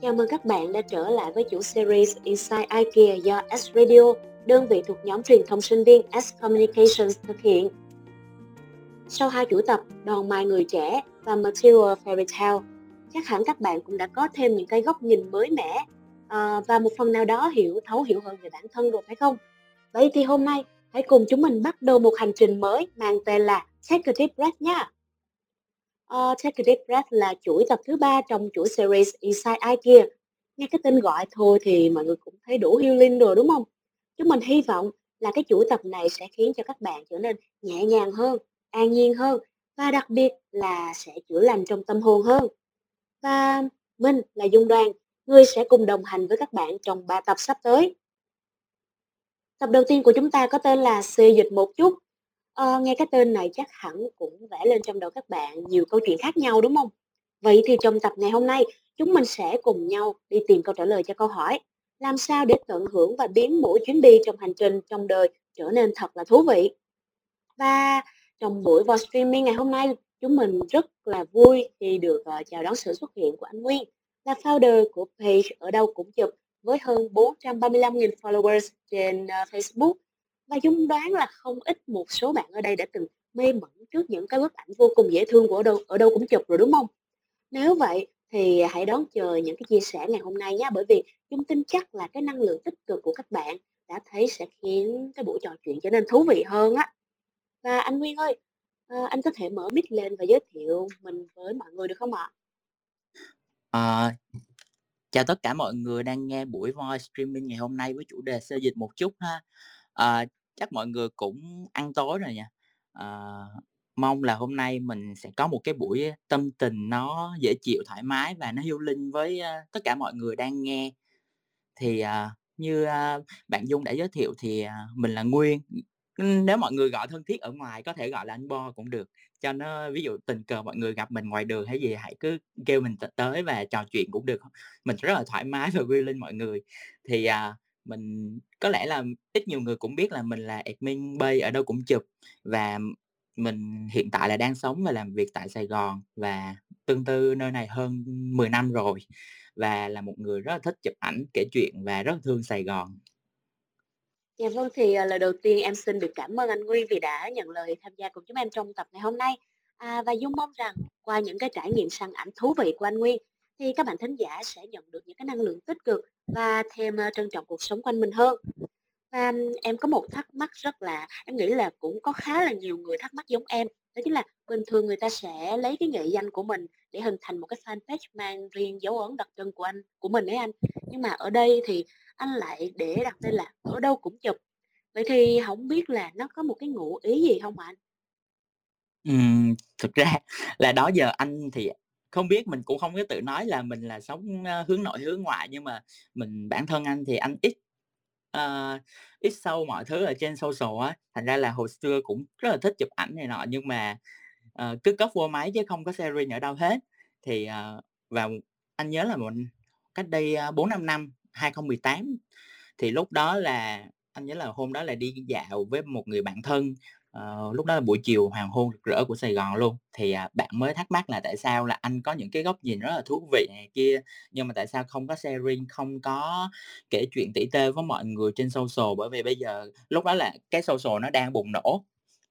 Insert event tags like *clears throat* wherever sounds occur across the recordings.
Chào mừng các bạn đã trở lại với chủ series Inside IKEA do S Radio, đơn vị thuộc nhóm truyền thông sinh viên S Communications thực hiện. Sau hai chủ tập Đòn Mai Người Trẻ và Material Fairy Tale, chắc hẳn các bạn cũng đã có thêm những cái góc nhìn mới mẻ à, và một phần nào đó hiểu thấu hiểu hơn về bản thân rồi phải không? Vậy thì hôm nay hãy cùng chúng mình bắt đầu một hành trình mới mang tên là Take a Deep Breath nha. Uh, Take a Deep Breath là chuỗi tập thứ ba trong chuỗi series Inside IKEA. Nghe cái tên gọi thôi thì mọi người cũng thấy đủ healing rồi đúng không? Chúng mình hy vọng là cái chuỗi tập này sẽ khiến cho các bạn trở nên nhẹ nhàng hơn, an nhiên hơn và đặc biệt là sẽ chữa lành trong tâm hồn hơn. Và mình là Dung Đoan, người sẽ cùng đồng hành với các bạn trong 3 tập sắp tới. Tập đầu tiên của chúng ta có tên là Xê dịch một chút Ờ, nghe cái tên này chắc hẳn cũng vẽ lên trong đầu các bạn nhiều câu chuyện khác nhau đúng không? Vậy thì trong tập ngày hôm nay, chúng mình sẽ cùng nhau đi tìm câu trả lời cho câu hỏi làm sao để tận hưởng và biến mỗi chuyến đi trong hành trình trong đời trở nên thật là thú vị. Và trong buổi vào streaming ngày hôm nay, chúng mình rất là vui khi được uh, chào đón sự xuất hiện của anh Nguyên, là founder của page ở đâu cũng chụp với hơn 435.000 followers trên uh, Facebook và Dung đoán là không ít một số bạn ở đây đã từng mê mẩn trước những cái bức ảnh vô cùng dễ thương của ở đâu ở đâu cũng chụp rồi đúng không? Nếu vậy thì hãy đón chờ những cái chia sẻ ngày hôm nay nhé bởi vì Dung tin chắc là cái năng lượng tích cực của các bạn đã thấy sẽ khiến cái buổi trò chuyện trở nên thú vị hơn á. Và anh Nguyên ơi, ờ, anh có thể mở mic lên và giới thiệu mình với mọi người được không ạ? À, chào tất cả mọi người đang nghe buổi voice streaming ngày hôm nay với chủ đề sơ dịch một chút ha. À, chắc mọi người cũng ăn tối rồi nha. À, mong là hôm nay mình sẽ có một cái buổi tâm tình nó dễ chịu, thoải mái và nó healing với, a, tất cả mọi người đang nghe. Thì, à, như, a, bạn Dung đã giới thiệu thì, à, mình là Nguyên, nếu mọi người gọi thân thiết ở ngoài có thể gọi là anh Bo cũng được, cho nó ví dụ tình cờ mọi người gặp mình ngoài đường hay gì hãy cứ kêu mình t tới và trò chuyện cũng được, mình rất là thoải mái và healing mọi người. Thì, à mình có lẽ là ít nhiều người cũng biết là mình là admin Bay ở đâu cũng chụp và mình hiện tại là đang sống và làm việc tại Sài Gòn và tương tư nơi này hơn 10 năm rồi và là một người rất là thích chụp ảnh, kể chuyện và rất thương Sài Gòn. Dạ vâng, thì, à, lời đầu tiên em xin được cảm ơn anh Nguyên vì đã nhận lời tham gia cùng chúng em trong tập ngày hôm nay. À, và Dung mong rằng qua những cái trải nghiệm săn ảnh thú vị của anh Nguyên thì các bạn thính giả sẽ nhận được những cái năng lượng tích cực và thêm, ờ, trân trọng cuộc sống quanh mình hơn. Và em có một thắc mắc rất là em nghĩ là cũng có khá là nhiều người thắc mắc giống em, đó chính là bình thường người ta sẽ lấy cái nghệ danh của mình để hình thành một cái fanpage mang riêng dấu ấn đặc trưng của anh của mình ấy anh. Nhưng mà ở đây thì anh lại để đặt tên là "Ở đâu cũng chụp". Vậy thì không biết là nó có một cái ngụ ý gì không ạ anh? Ừ, thực ra là đó giờ anh thì không biết, mình cũng không có tự nói là mình là sống, hướng nội, hướng ngoại, nhưng mà mình bản thân anh thì anh ít, uh, ít sâu mọi thứ ở trên social á, thành ra là hồi xưa cũng rất là thích chụp ảnh này nọ, nhưng mà, uh, cứ cất vô máy chứ không có sharing ở đâu hết. Thì, uh, vào anh nhớ là mình cách đây, bốn 4-5 năm, 2018, thì lúc đó là anh nhớ là hôm đó là đi dạo với một người bạn thân, Ờ, lúc đó là buổi chiều hoàng hôn rực rỡ của Sài Gòn luôn, thì, à, bạn mới thắc mắc là tại sao là anh có những cái góc nhìn rất là thú vị này kia, nhưng mà tại sao không có sharing, không có kể chuyện tỉ tê với mọi người trên social. Bởi vì bây giờ lúc đó là cái social nó đang bùng nổ,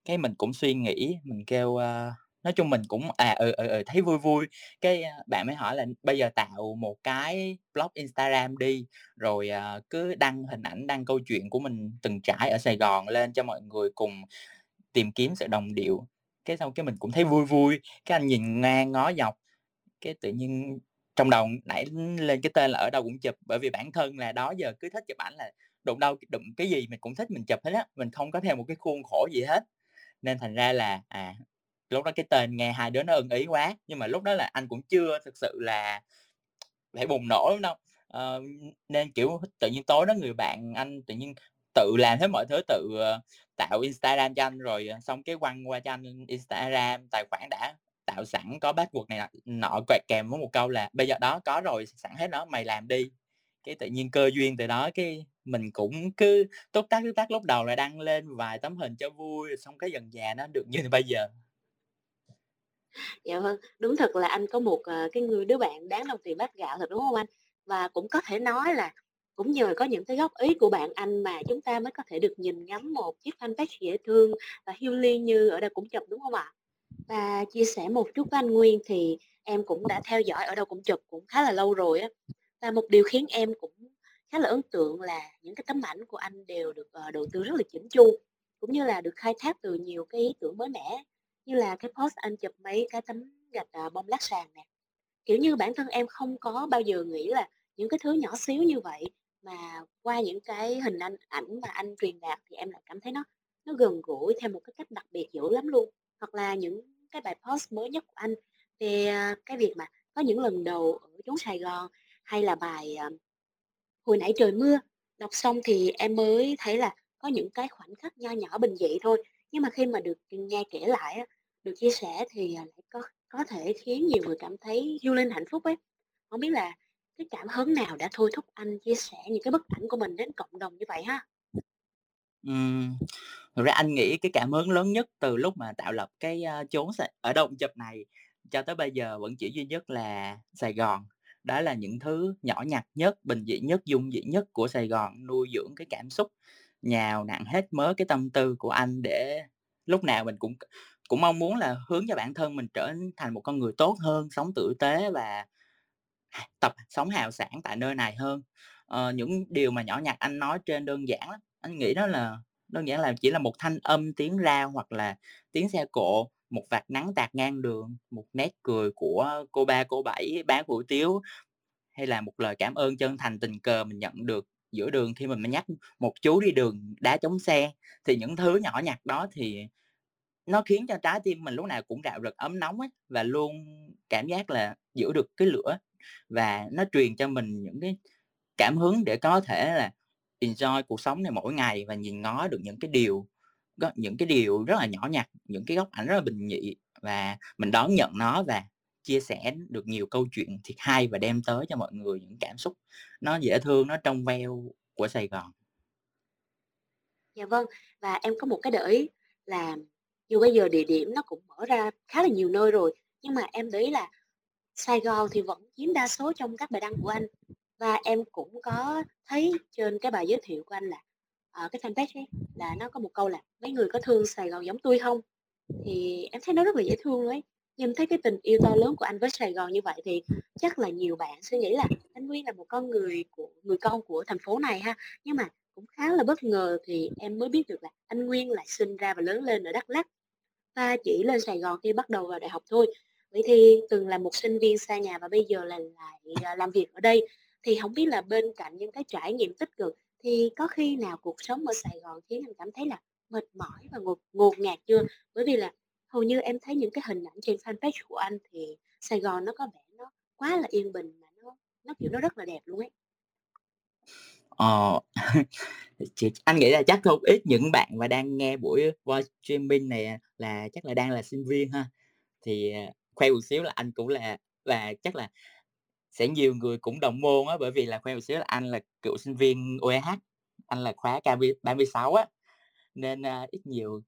cái mình cũng suy nghĩ, mình kêu, uh, nói chung mình cũng, à, ừ, ừ, ừ, thấy vui vui, cái, à, bạn mới hỏi là "Bây giờ tạo một cái blog Instagram đi, rồi, à, cứ đăng hình ảnh, đăng câu chuyện của mình từng trải ở Sài Gòn lên cho mọi người cùng tìm kiếm sự đồng điệu, cái sau cái mình cũng thấy vui vui, cái anh nhìn ngang ngó dọc, cái tự nhiên trong đầu nảy lên cái tên là "Ở đâu cũng chụp", bởi vì bản thân là đó giờ cứ thích chụp ảnh là đụng đâu đụng cái gì mình cũng thích mình chụp hết á, mình không có theo một cái khuôn khổ gì hết. Nên thành ra là, à, lúc đó cái tên nghe hai đứa nó ưng ý quá, nhưng mà lúc đó là anh cũng chưa thực sự là phải bùng nổ đúng đâu. Ờ, nên, kiểu, tự nhiên tối đó người bạn anh tự nhiên tự làm hết mọi thứ, tự, ờ, tạo Instagram cho anh rồi, ờ, xong cái quăng qua cho anh Instagram, tài khoản đã tạo sẵn có password này nọ quẹt kèm với một câu là "Bây giờ đó có rồi, sẵn hết đó, mày làm đi." Cái tự nhiên cơ duyên từ đó cái mình cũng cứ tốt tác tốt tác lúc đầu là đăng lên vài tấm hình cho vui, xong cái dần già nó được như bây giờ. Dạ vâng, đúng thật là anh có một, ờ, cái người đứa bạn đáng đồng tiền bát gạo thật, đúng không anh? Và cũng có thể nói là cũng nhờ có những cái góp ý của bạn anh mà chúng ta mới có thể được nhìn ngắm một chiếc fanpage dễ thương và healing như ở đây cũng chụp, đúng không ạ? Và chia sẻ một chút với anh Nguyên thì em cũng đã theo dõi ở đâu cũng chụp cũng khá là lâu rồi á. Và một điều khiến em cũng khá là ấn tượng là những cái tấm ảnh của anh đều được, uh, đầu tư rất là chỉnh chu, cũng như là được khai thác từ nhiều cái ý tưởng mới mẻ, như là cái post anh chụp mấy cái tấm gạch, uh, bông lát sàn nè. Kiểu như, bản thân em không có bao giờ nghĩ là những cái thứ nhỏ xíu như vậy mà qua những cái hình anh ảnh mà anh truyền đạt thì em lại cảm thấy nó nó gần gũi theo một cái cách đặc biệt dữ lắm luôn. Hoặc là những cái bài post mới nhất của anh về, à, cái việc mà có những lần đầu ở chốn Sài Gòn, hay là bài, à, "Hồi nãy trời mưa", đọc xong thì em mới thấy là có những cái khoảnh khắc nho nhỏ bình dị thôi, nhưng mà khi mà được nghe kể lại được chia sẻ thì, à, lại có có thể khiến nhiều người cảm thấy vui lên hạnh phúc ấy. không biết là cái cảm hứng nào đã thôi thúc anh chia sẻ những cái bức ảnh của mình đến cộng đồng như vậy ha? Uhm, thực ra anh nghĩ cái cảm hứng lớn nhất từ lúc mà tạo lập cái, uh, chốn Sài ở động chụp này cho tới bây giờ vẫn chỉ duy nhất là Sài Gòn. Đó là những thứ nhỏ nhặt nhất, bình dị nhất, dung dị nhất của Sài Gòn nuôi dưỡng cái cảm xúc, nhào nặn hết mớ cái tâm tư của anh để lúc nào mình cũng cũng mong muốn là hướng cho bản thân mình trở thành một con người tốt hơn, sống tử tế và tập sống hào sảng tại nơi này hơn. Ờ, những điều mà nhỏ nhặt anh nói trên đơn giản lắm, anh nghĩ đó là đơn giản là chỉ là một thanh âm, tiếng ra hoặc là tiếng xe cộ, một vạt nắng tạt ngang đường, một nét cười của cô Ba, cô Bảy bán hủ tiếu, hay là một lời cảm ơn chân thành tình cờ mình nhận được giữa đường khi mà mình nhắc một chú đi đường đá chống xe. Thì những thứ nhỏ nhặt đó thì nó khiến cho trái tim mình lúc nào cũng rạo rực, ấm nóng ấy, và luôn cảm giác là giữ được cái lửa và nó truyền cho mình những cái cảm hứng để có thể là enjoy cuộc sống này mỗi ngày và nhìn ngó được những cái điều có những cái điều rất là nhỏ nhặt, những cái góc ảnh rất là bình dị và mình đón nhận nó và chia sẻ được nhiều câu chuyện thiệt hay và đem tới cho mọi người những cảm xúc nó dễ thương, nó trong veo của Sài Gòn. Dạ vâng, và em có một cái để ý là dù bây giờ địa điểm nó cũng mở ra khá là nhiều nơi rồi, nhưng mà em để ý là Sài Gòn thì vẫn chiếm đa số trong các bài đăng của anh. Và em cũng có thấy trên cái bài giới thiệu của anh là, ở cái fanpage ấy, là nó có một câu là "Mấy người có thương Sài Gòn giống tôi không Thì em thấy nó rất là dễ thương ấy. Nhưng thấy cái tình yêu to lớn của anh với Sài Gòn như vậy thì chắc là nhiều bạn sẽ nghĩ là anh Nguyên là một con người của người con của thành phố này ha. Nhưng mà cũng khá là bất ngờ thì em mới biết được là anh Nguyên lại sinh ra và lớn lên ở Đắk Lắk ta chỉ lên Sài Gòn khi bắt đầu vào đại học thôi. Vậy thì từng là một sinh viên xa nhà và bây giờ là lại, à, làm việc ở đây, thì không biết là bên cạnh những cái trải nghiệm tích cực thì có khi nào cuộc sống ở Sài Gòn khiến anh cảm thấy là mệt mỏi và ngột ngột ngạt chưa? Bởi vì là hầu như em thấy những cái hình ảnh trên fanpage của anh thì Sài Gòn nó có vẻ nó quá là yên bình mà nó nó, kiểu, nó rất là đẹp luôn ấy. Ờ, *laughs* anh nghĩ là chắc không ít những bạn mà đang nghe buổi voice streaming này, là chắc là đang là sinh viên ha. Thì, à, khoe một xíu là anh cũng là và chắc là sẽ nhiều người cũng đồng môn á, bởi vì là khoe một xíu là anh là cựu sinh viên UEH, anh là khóa K36 á, nên, a, ít nhiều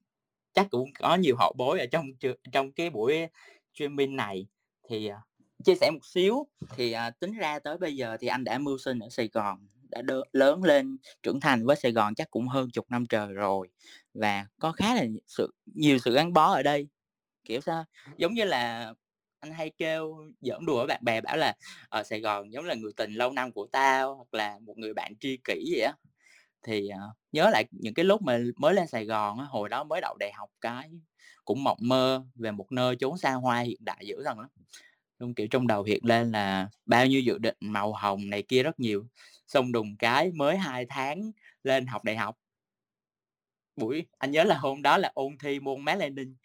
chắc cũng có nhiều hậu bối ở trong trường trong cái buổi streaming này. Thì, à, chia sẻ một xíu, thì, à, tính ra tới bây giờ thì anh đã mưu sinh ở Sài Gòn, đã đơ lớn lên, trưởng thành với Sài Gòn chắc cũng hơn chục năm trời rồi và có khá là sự nhiều sự gắn bó ở đây. Kiểu sao, giống như là anh hay kêu giỡn đùa với bạn bè bảo là, ở Sài Gòn giống là người tình lâu năm của tao hoặc là một người bạn tri kỷ vậy á. Thì, uh, nhớ lại những cái lúc mà mới lên Sài Gòn á, hồi đó mới đậu đại học cái cũng mộng mơ về một nơi chốn xa hoa hiện đại dữ dằn lắm. Xong, kiểu, trong đầu hiện lên là bao nhiêu dự định màu hồng này kia rất nhiều, xong đùng cái mới 2 tháng lên học đại học. Buổi anh nhớ là hôm đó là ôn thi môn Mác Lenin,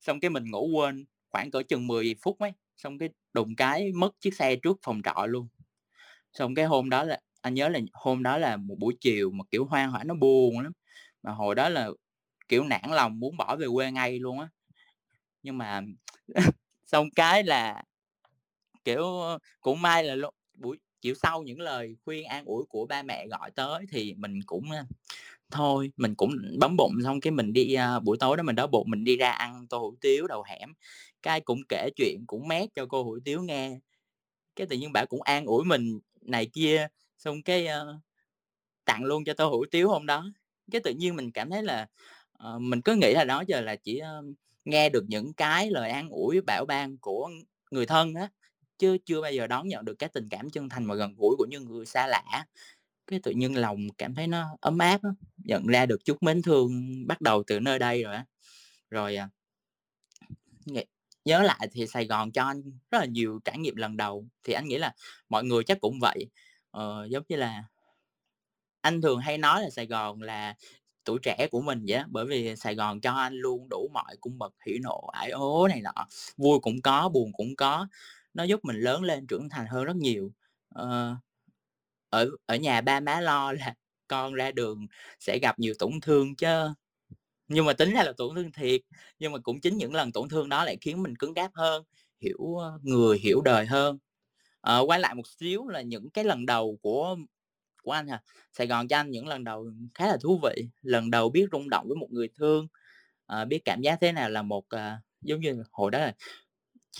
xong cái mình ngủ quên khoảng cỡ chừng 10 phút ấy, xong cái đùng cái mất chiếc xe trước phòng trọ luôn. Xong cái hôm đó là anh nhớ là hôm đó là một buổi chiều mà, kiểu, hoang hoảng nó buồn lắm, mà hồi đó là, kiểu, nản lòng muốn bỏ về quê ngay luôn á. Nhưng mà *laughs* xong cái là, kiểu, cũng may là lúc buổi chiều sau những lời khuyên an ủi của ba mẹ gọi tới thì mình cũng, thôi, mình cũng bấm bụng xong cái mình đi, uh, buổi tối đó mình đói bụng mình đi ra ăn tô hủ tiếu đầu hẻm, cái cũng kể chuyện, cũng mét cho cô hủ tiếu nghe. Cái tự nhiên bà cũng an ủi mình này kia, xong cái, uh, tặng luôn cho tô hủ tiếu hôm đó. Cái tự nhiên mình cảm thấy là, uh, mình cứ nghĩ là đó giờ là chỉ, uh, nghe được những cái lời an ủi, bảo ban của người thân á, chứ chưa bao giờ đón nhận được cái tình cảm chân thành và gần gũi của những người xa lạ. Cái tự nhiên lòng cảm thấy nó ấm áp đó. nhận ra được chút mến thương bắt đầu từ nơi đây rồi á. Rồi, à, nhớ lại thì Sài Gòn cho anh rất là nhiều trải nghiệm lần đầu, thì anh nghĩ là mọi người chắc cũng vậy. Ờ, giống như là anh thường hay nói là Sài Gòn là tuổi trẻ của mình vậy đó. bởi vì Sài Gòn cho anh luôn đủ mọi cung bậc hỉ nộ ái ố này nọ, vui cũng có, buồn cũng có, nó giúp mình lớn lên trưởng thành hơn rất nhiều. Ờ, ở ở nhà ba má lo là *laughs* con ra đường sẽ gặp nhiều tổn thương chứ nhưng mà tính ra là tổn thương thiệt, nhưng mà cũng chính những lần tổn thương đó lại khiến mình cứng cáp hơn, hiểu, ờ, người, hiểu đời hơn. Ờ, quay lại một xíu là những cái lần đầu của của anh hả Sài Gòn cho anh những lần đầu khá là thú vị, lần đầu biết rung động với một người thương, ờ, biết cảm giác thế nào là một, à, giống như hồi đó là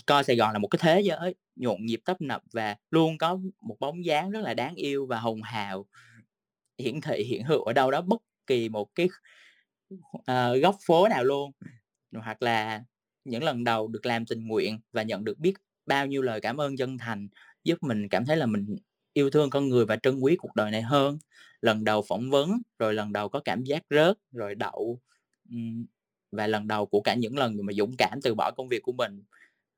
coi Sài Gòn là một cái thế giới nhộn nhịp, tấp nập và luôn có một bóng dáng rất là đáng yêu và hồng hào hiển thị, hiện hữu ở đâu đó bất kỳ một cái uh, góc phố nào luôn. Hoặc là những lần đầu được làm tình nguyện và nhận được biết bao nhiêu lời cảm ơn chân thành, giúp mình cảm thấy là mình yêu thương con người và trân quý cuộc đời này hơn. Lần đầu phỏng vấn, rồi lần đầu có cảm giác rớt, rồi đậu, và lần đầu của cả những lần mà dũng cảm từ bỏ công việc của mình,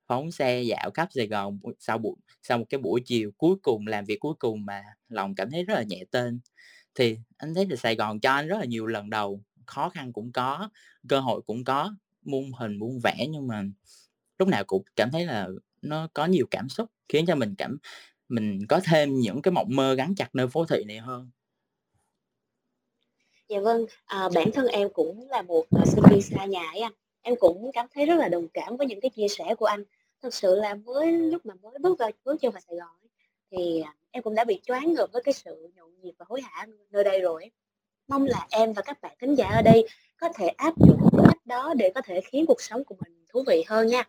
phóng xe dạo khắp Sài Gòn sau buổi sau một cái buổi chiều cuối cùng, làm việc cuối cùng mà lòng cảm thấy rất là nhẹ tên. Thì anh thấy là Sài Gòn cho anh rất là nhiều lần đầu, khó khăn cũng có, cơ hội cũng có, muôn hình muôn vẻ nhưng mà lúc nào cũng cảm thấy là nó có nhiều cảm xúc, khiến cho mình cảm mình có thêm những cái mộng mơ gắn chặt nơi phố thị này hơn. Dạ vâng, à, bản thân em cũng là một, à, sinh viên xa nhà ấy anh, em cũng cảm thấy rất là đồng cảm với những cái chia sẻ của anh. Thực sự là mới lúc mà mới bước ra bước chân vào Sài Gòn ấy, thì, à, em cũng đã bị choáng ngợp với cái sự nhộn nhịp và hối hả nơi đây rồi ấy. Mong là em và các bạn thính giả ở đây có thể áp dụng cái cách đó để có thể khiến cuộc sống của mình thú vị hơn nha.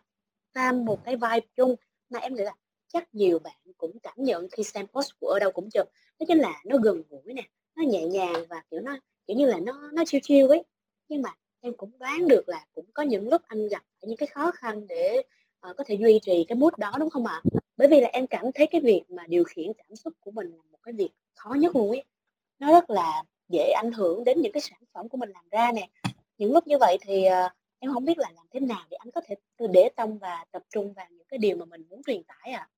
Và một cái vibe chung mà em nghĩ là chắc nhiều bạn cũng cảm nhận khi xem post của Ở Đâu Cũng Chụp, đó chính là nó gần gũi nè, nó nhẹ nhàng và, kiểu, nó, kiểu như là, nó nó chiêu chiêu ấy. Nhưng mà em cũng đoán được là cũng có những lúc anh gặp phải những cái khó khăn để, ờ, có thể duy trì cái mood đó, đúng không ạ? Bởi vì là em cảm thấy cái việc mà điều khiển cảm xúc của mình là một cái việc khó nhất luôn ấy. Nó rất là dễ ảnh hưởng đến những cái sản phẩm của mình làm ra nè. Những lúc như vậy thì, ờ, em hổng biết là làm thế nào để anh có thể để tâm và tập trung vào những cái điều mà mình muốn truyền tải ạ?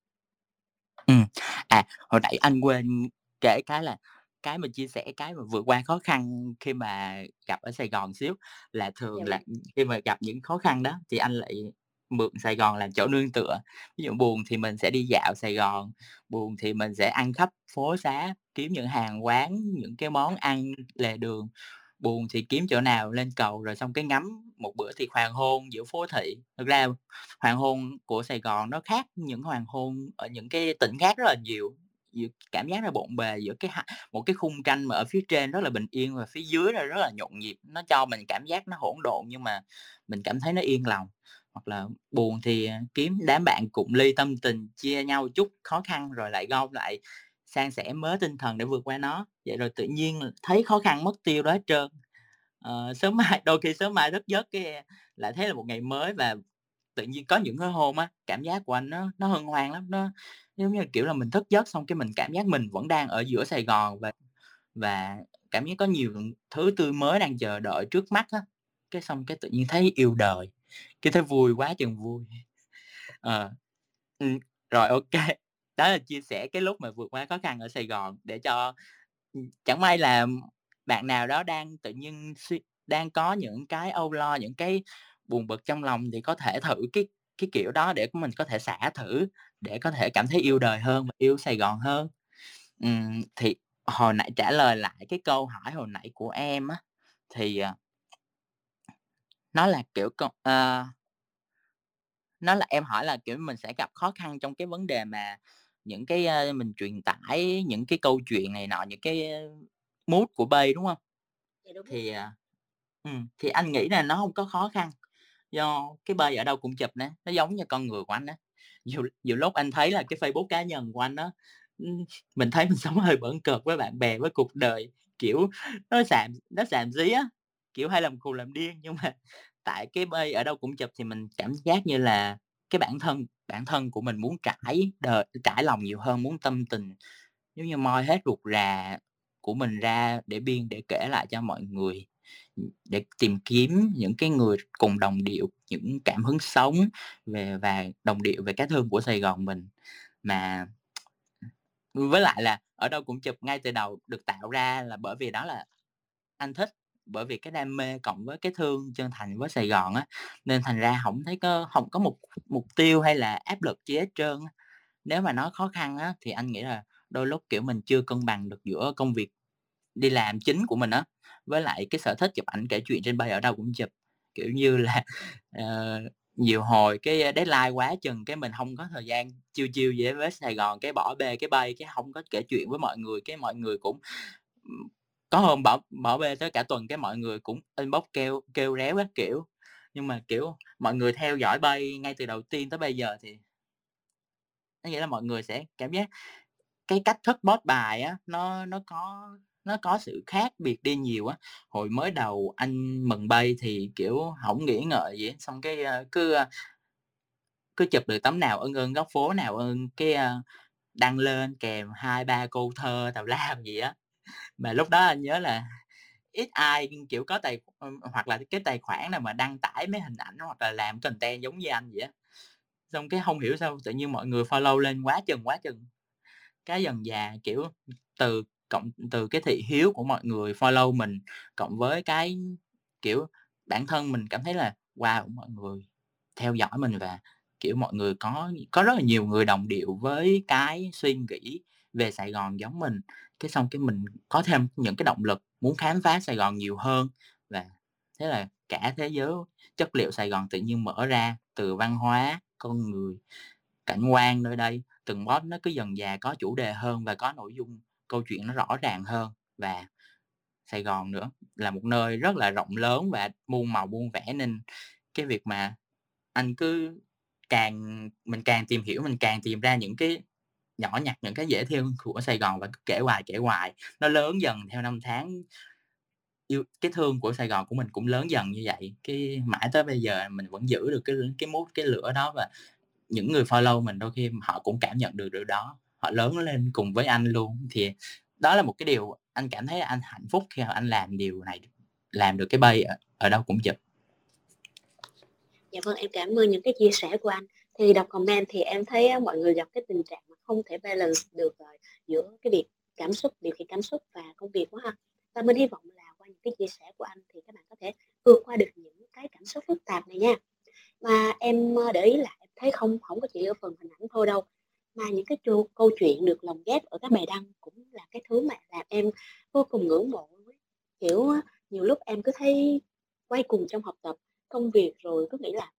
Ừm, à, hồi nãy anh quên kể cái là cái mình chia sẻ cái mà vượt qua khó khăn khi mà gặp ở Sài Gòn xíu, là Dạ thường là, vâng. ừm, khi mà gặp những khó khăn đó thì anh lại mượn Sài Gòn làm chỗ nương tựa. Ví dụ buồn thì mình sẽ đi dạo Sài Gòn, buồn thì mình sẽ ăn khắp phố xá, kiếm những hàng quán, những cái món ăn lề đường, buồn thì kiếm chỗ nào lên cầu rồi xong cái ngắm một bữa thì hoàng hôn giữa phố thị. Thực ra hoàng hôn của Sài Gòn nó khác những hoàng hôn ở những cái tỉnh khác rất là nhiều, cảm giác là bộn bề giữa cái một cái khung tranh mà ở phía trên rất là bình yên và phía dưới là rất là nhộn nhịp, nó cho mình cảm giác nó hỗn độn nhưng mà mình cảm thấy nó yên lòng. Hoặc là buồn thì, à, kiếm đám bạn cùng ly tâm tình, chia nhau chút khó khăn rồi lại gom lại, san sẻ mớ tinh thần để vượt qua nó, vậy rồi tự nhiên thấy khó khăn mất tiêu đó hết trơn. Ờ, sớm mai đôi khi sớm mai rất giấc cái, à, lại thấy là một ngày mới và tự nhiên có những cái hôm á, cảm giác của anh nó nó hân hoan lắm, nó giống như kiểu là, mình thức giấc xong cái mình cảm giác mình vẫn đang ở giữa Sài Gòn và và cảm giác có nhiều thứ tươi mới đang chờ đợi trước mắt á, cái xong cái tự nhiên thấy yêu đời, cái thấy vui quá chừng vui. à, rồi ok đó là chia sẻ cái lúc mà vượt qua khó khăn ở Sài Gòn để cho ừ, chẳng may là bạn nào đó đang tự nhiên đang có những cái âu lo, những cái buồn bực trong lòng thì có thể thử cái cái kiểu đó để mình có thể xả thử, để có thể cảm thấy yêu đời hơn và yêu Sài Gòn hơn. Ừm, thì hồi nãy trả lời lại cái câu hỏi hồi nãy của em á, thì, à, nó là, kiểu, con ờ nó là em hỏi là, kiểu, mình sẽ gặp khó khăn trong cái vấn đề mà những cái, a, mình truyền tải những cái câu chuyện này nọ, những cái, ơ, mood của Bay, đúng hông? Dạ đúng. Thì, à ừm, thì anh nghĩ là nó hông có khó khăn, do cái Bay Ở Đâu Cũng Chụp nè, nó giống như con người của anh á. Nhiều nhiều lúc anh thấy là cái Facebook cá nhân của anh á, mình thấy mình *laughs* sống hơi bẩn cợt với bạn bè, với cuộc đời, kiểu, nó xàm nó xàm xí á, kiểu, hay làm khù làm điên. Nhưng mà tại cái bay ở đâu cũng chụp thì mình cảm giác như là cái bản thân bản thân của mình muốn trải đời trải lòng nhiều hơn, muốn tâm tình, giống như moi hết ruột rà của mình ra để biên, để kể lại cho mọi người, để tìm kiếm những cái người cùng đồng điệu, những cảm hứng sống về và đồng điệu về cái thương của Sài Gòn mình. Mà với lại là ở đâu cũng chụp ngay từ đầu được tạo ra là bởi vì đó là anh thích, bởi vì cái đam mê cộng với cái thương chân thành với Sài Gòn á, nên thành ra không thấy có không có một mục tiêu hay là áp lực chế hết trơn á. Nếu mà nói khó khăn á, thì anh nghĩ là đôi lúc, kiểu, mình chưa cân bằng được giữa công việc đi làm chính của mình á, với lại cái sở thích chụp ảnh kể chuyện trên bay ở đâu cũng chụp. Kiểu như là, uh, nhiều hồi cái deadline quá chừng, cái mình không có thời gian chiêu chiêu dễ với Sài Gòn, cái bỏ bê cái bay, cái không có kể chuyện với mọi người, cái mọi người cũng có hôm bỏ bỏ bê tới cả tuần, cái mọi người cũng inbox kêu kêu réo các kiểu. Nhưng mà, kiểu, mọi người theo dõi bay ngay từ đầu tiên tới bây giờ thì có nghĩa là mọi người sẽ cảm giác cái cách thức post bài á, nó nó có nó có sự khác biệt đi nhiều á. Hồi mới đầu anh mừng bay thì, kiểu, không nghĩ ngợi gì xong cái, ờ, cứ, ờ, cứ chụp được tấm nào ưng ưng, góc phố nào ưng cái, ờ, đăng lên kèm 2-3 câu thơ tào lao *laughs* gì á. Mà lúc đó anh nhớ là ít ai, kiểu, có tài hoặc là cái tài khoản nào mà đăng tải mấy hình ảnh hoặc là làm content giống như anh vậy á. Xong cái không hiểu sao tự nhiên mọi người follow lên quá chừng, quá chừng. Cái dần già kiểu, từ cộng từ cái thị hiếu của mọi người follow mình, cộng với cái, kiểu, bản thân mình cảm thấy là wow, mọi người theo dõi mình và, kiểu, mọi người có có rất là nhiều người đồng điệu với cái suy nghĩ về Sài Gòn giống mình. Cái xong cái mình có thêm những cái động lực muốn khám phá Sài Gòn nhiều hơn và thế là cả thế giới chất liệu Sài Gòn tự nhiên mở ra, từ văn hóa, con người, cảnh quan nơi đây, từng bóp nó cứ dần dà có chủ đề hơn và có nội dung câu chuyện nó rõ ràng hơn. Và Sài Gòn nữa là một nơi rất là rộng lớn và muôn màu muôn vẻ nên cái việc mà anh cứ càng mình càng tìm hiểu, mình càng tìm ra những cái nhỏ nhặt, những cái dễ thương của Sài Gòn và kể hoài, kể hoài, nó lớn dần theo năm tháng. Yêu cái thương của Sài Gòn của mình cũng lớn dần như vậy, cái mãi tới bây giờ mình vẫn giữ được cái cái mút cái lửa đó và những người follow mình đôi khi họ cũng cảm nhận được điều đó, họ lớn lên cùng với anh luôn. Thì đó là một cái điều anh cảm thấy anh hạnh phúc khi anh làm điều này, làm được cái bay ở ở đâu cũng chụp. Dạ vâng, em cảm ơn những cái chia sẻ của anh. Thì đọc comment thì em thấy mọi người gặp cái tình trạng mà không thể balance được, rồi giữa cái việc cảm xúc, điều khiển cảm xúc và công việc quá ha. Và mình hy vọng là qua những cái chia sẻ của anh thì các bạn có thể vượt qua được những cái cảm xúc phức tạp này nha. Mà em, ờ, để ý là em thấy không không có chỉ ở phần hình ảnh thôi đâu, mà những cái chô câu chuyện được lồng ghép ở các bài đăng cũng là cái thứ mà làm em vô cùng ngưỡng mộ. Kiểu nhiều lúc em cứ thấy quay cuồng trong học tập, công việc rồi cứ nghĩ là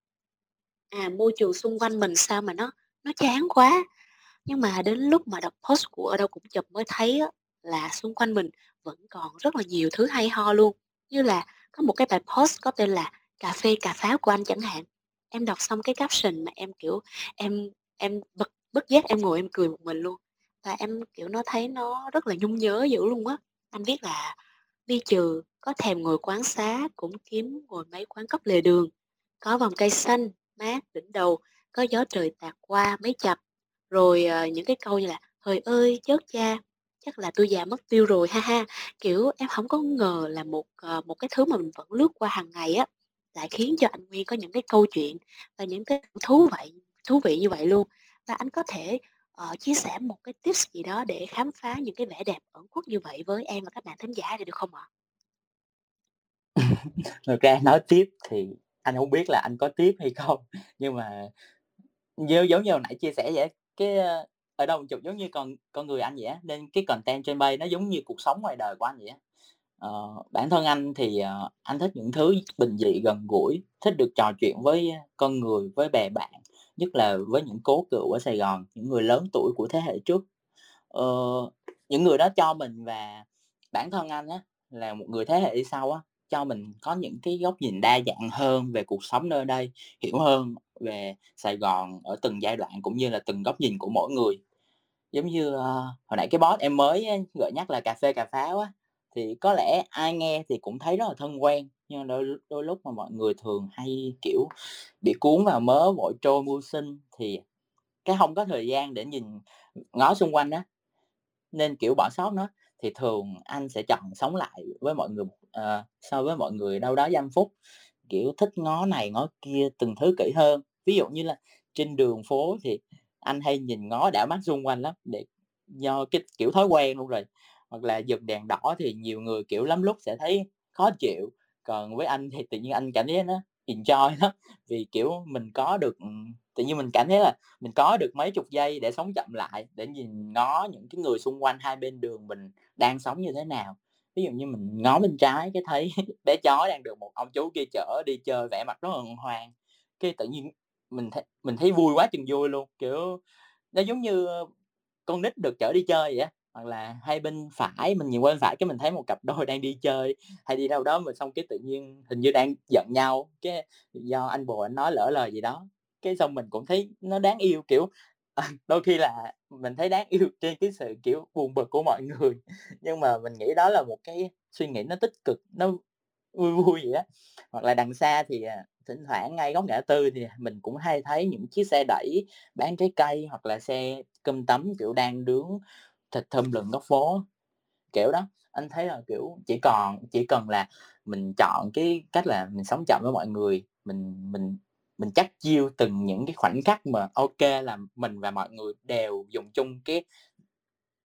à, môi trường xung quanh mình sao mà nó nó chán quá. Nhưng mà đến lúc mà đọc post của ở đâu cũng chụp mới thấy á, là xung quanh mình vẫn còn rất là nhiều thứ hay ho luôn. Như là có một cái bài post có tên là "Cà phê cà pháo của anh" chẳng hạn. Em đọc xong cái caption mà em, kiểu, em em bật bất giác em ngồi em cười một mình luôn. Và em, kiểu, nó thấy nó rất là nhung nhớ dữ luôn á. Anh viết là "Đi trừ, có thèm ngồi quán xá, cũng kiếm ngồi mấy quán cốc lề đường. Có vòng cây xanh, mát đỉnh đầu, có gió trời tạt qua mấy chập." Rồi, uh, những cái câu như là "Hời ơi, chớt cha, chắc là tôi già mất tiêu rồi, ha ha." Kiểu, em không có ngờ là một, uh, một cái thứ mà mình vẫn lướt qua hàng ngày á, lại khiến cho anh Nguyên có những cái câu chuyện và những cái thú vậy thú vị như vậy luôn. Và anh có thể, uh, chia sẻ một cái tips gì đó để khám phá những cái vẻ đẹp ẩn khuất như vậy với em và các bạn thính giả thì được không ạ? *laughs* Thực ra nói tiếp thì anh không biết là anh có tiếp hay không, *laughs* nhưng mà như giống như hồi nãy chia sẻ vậy cái, ờ, ở đâu chụp giống như con con người anh vậy á, nên cái content trên bay nó giống như cuộc sống ngoài đời của anh vậy á. Ờ, bản thân anh thì, ờ, anh thích những thứ bình dị, gần gũi, thích được trò chuyện với con người, với bè bạn, nhất là với những cố cựu ở Sài Gòn, những người lớn tuổi của thế hệ trước. Ờ, những người đó cho mình và bản thân anh á, là một người thế hệ đi sau á, cho mình có những cái góc nhìn đa dạng hơn về cuộc sống nơi đây, hiểu hơn về Sài Gòn ở từng giai đoạn cũng như là từng góc nhìn của mỗi người. giống như, uh, hồi nãy cái boss em mới gợi nhắc là cà phê cà pháo á, thì có lẽ ai nghe thì cũng thấy rất là thân quen, nhưng đôi đôi lúc mà mọi người thường hay, kiểu, bị cuốn vào mớ vội trôi mưu sinh thì cái không có thời gian để nhìn, ngó xung quanh á, nên, kiểu, bỏ sót nó. Thì thường anh sẽ chọn sống lại với mọi người, ờ, so với mọi người đâu đó dăm phút, kiểu, thích ngó này ngó kia từng thứ kỹ hơn. Ví dụ như là trên đường phố thì anh hay nhìn ngó đảo mắt xung quanh lắm, để do cái, kiểu, thói quen luôn rồi. Hoặc là dừng đèn đỏ thì nhiều người, kiểu, lắm lúc sẽ thấy khó chịu, còn với anh thì tự nhiên anh cảm thấy nó enjoy lắm, vì, kiểu, mình có được, ừ, tự nhiên mình cảm thấy là mình có được mấy chục giây để sống chậm lại, để nhìn ngó những cái người xung quanh hai bên đường mình đang sống như thế nào. Ví dụ như mình ngó bên trái cái thấy *laughs* bé chó đang được một ông chú kia chở đi chơi vẻ mặt rất là hân hoan, cái tự nhiên mình thấy mình thấy vui quá chừng vui luôn, kiểu, nó giống như, ờ, con nít được chở đi chơi vậy á. Hoặc là hai bên phải mình nhìn qua bên phải cái mình thấy một cặp đôi đang đi chơi, hay đi đâu đó mà xong cái tự nhiên hình như đang giận nhau, cái do anh bồ anh nói lỡ lời gì đó, cái xong mình cũng thấy nó đáng yêu, kiểu, *laughs* đôi khi là mình thấy đáng yêu trên cái sự, kiểu, buồn bực của mọi người, *laughs* nhưng mà mình nghĩ đó là một cái suy nghĩ nó tích cực, nó vui vui vậy á. Hoặc là đằng xa thì, à, thỉnh thoảng ngay góc ngã tư thì mình cũng hay thấy những chiếc xe đẩy bán trái cây, hoặc là xe cơm tấm, kiểu, đang nướng thịt thơm lừng góc phố, kiểu đó. Anh thấy là, kiểu, chỉ còn chỉ cần là mình chọn cái cách là mình sống chậm với mọi người, mình mình mình chắc chiu từng những cái khoảnh khắc mà ok là mình và mọi người đều dùng chung cái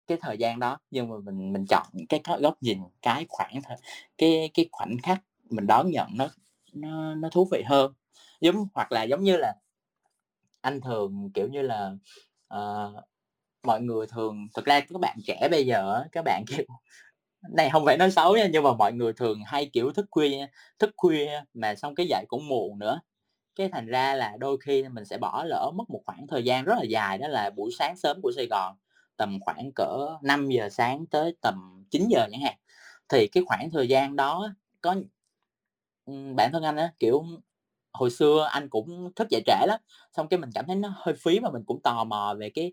cái thời gian đó, nhưng mà mình mình chọn cái góc nhìn, cái khoảng cái cái khoảnh khắc mình đón nhận nó nó nó thú vị hơn. Giống hoặc là giống như là anh thường, kiểu như là, uh, mọi người thường thực ra các bạn trẻ bây giờ các bạn, kiểu này không phải nói xấu nha, nhưng mà mọi người thường hay, kiểu, thức khuya thức khuya mà xong cái dậy cũng muộn nữa, cái thành ra là đôi khi mình sẽ bỏ lỡ mất một khoảng thời gian rất là dài, đó là buổi sáng sớm của Sài Gòn, tầm khoảng cỡ 5:00 sáng tới tầm 9:00 chẳng hạn. Thì cái khoảng thời gian đó có bản thân anh á, kiểu, hồi xưa anh cũng thức dậy trễ lắm, xong cái mình cảm thấy nó hơi phí và mình cũng tò mò về cái,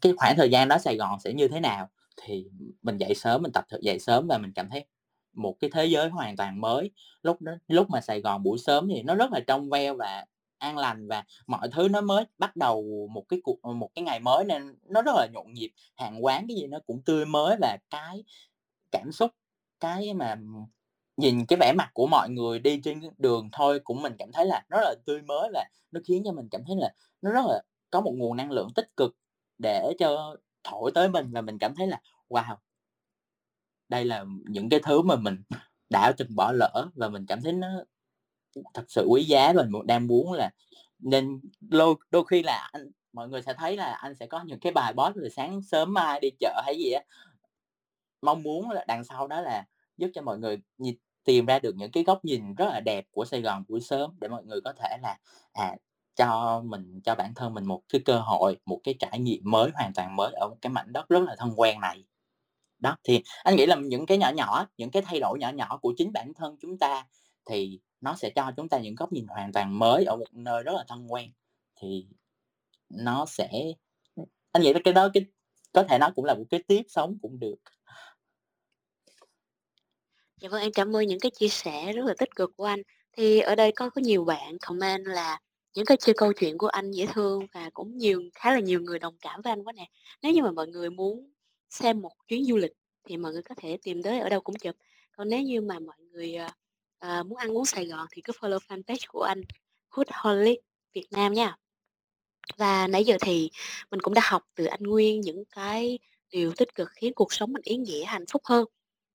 cái khoảng thời gian đó Sài Gòn sẽ như thế nào. Thì mình dậy sớm, mình tập thực dậy sớm và mình cảm thấy một cái thế giới hoàn toàn mới. Lúc đó lúc mà Sài Gòn buổi sớm thì nó rất là trong veo và an lành và mọi thứ nó mới bắt đầu một cái cuộc ờ, một cái ngày mới nên nó rất là nhộn nhịp, hàng quán cái gì nó cũng tươi mới và cái cảm xúc, cái mà nhìn cái vẻ mặt của mọi người đi trên đường thôi cũng mình cảm thấy là nó rất là tươi mới và nó khiến cho mình cảm thấy là nó rất là có một nguồn năng lượng tích cực để cho thổi tới mình và mình cảm thấy là "Wow!" Đây là những cái thứ mà mình đã từng bỏ lỡ và mình cảm thấy nó thật sự quý giá và mình đang muốn là nên đôi đôi khi là anh mọi người sẽ thấy là anh sẽ có những cái bài post từ sáng sớm mai đi chợ hay gì á. Mong muốn là đằng sau đó là giúp cho mọi người nhìn tìm ra được những cái góc nhìn rất là đẹp của Sài Gòn buổi sớm để mọi người có thể là, à, cho mình cho bản thân mình một cái cơ hội, một cái trải nghiệm mới, hoàn toàn mới ở một cái mảnh đất rất là thân quen này. Đó, thì anh nghĩ là những cái nhỏ nhỏ, những cái thay đổi nhỏ nhỏ của chính bản thân chúng ta thì nó sẽ cho chúng ta những góc nhìn hoàn toàn mới ở một nơi rất là thân quen. Thì nó sẽ anh nghĩ là cái đó cái có thể nó cũng là một cái tiếp sống cũng được. Dạ vâng, em cảm ơn những cái chia sẻ rất là tích cực của anh. Thì ở đây có có nhiều bạn comment là những cái chia câu chuyện của anh dễ thương và cũng nhiều khá là nhiều người đồng cảm với anh quá nè. Nếu như mà mọi người muốn xem một chuyến du lịch thì mọi người có thể tìm tới ở đâu cũng chụp. Còn nếu như mà mọi người, ờ, ờ, muốn ăn uống Sài Gòn thì cứ follow fanpage của anh Foodholic Việt Nam nha. Và nãy giờ thì mình cũng đã học từ anh Nguyên những cái điều tích cực khiến cuộc sống mình ý nghĩa, hạnh phúc hơn.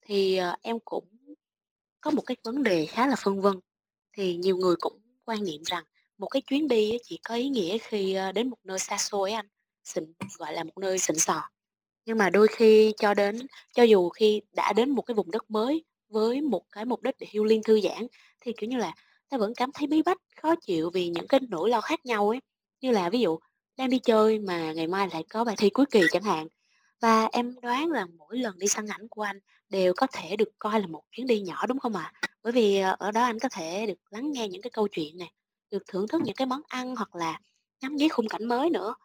Thì, ờ, em cũng có một cái vấn đề khá là phân vân, thì nhiều người cũng quan niệm rằng một cái chuyến đi á chỉ có ý nghĩa khi, ơ, đến một nơi xa xôi á anh, xịn gọi là, một nơi xịn sò. Nhưng mà đôi khi cho đến cho dù khi đã đến một cái vùng đất mới với một cái mục đích để healing, thư giãn thì, kiểu như là, ta vẫn cảm thấy bí bách, khó chịu vì những cái nỗi lo khác nhau ấy. Như là ví dụ đang đi chơi mà ngày mai lại có bài thi cuối kỳ chẳng hạn. Và em đoán là mỗi lần đi săn ảnh của anh đều có thể được coi là một chuyến đi nhỏ, đúng không ạ? Bởi vì, ờ, ở đó anh có thể được lắng nghe những cái câu chuyện nè, được thưởng thức những cái món ăn hoặc là ngắm nghía khung cảnh mới nữa.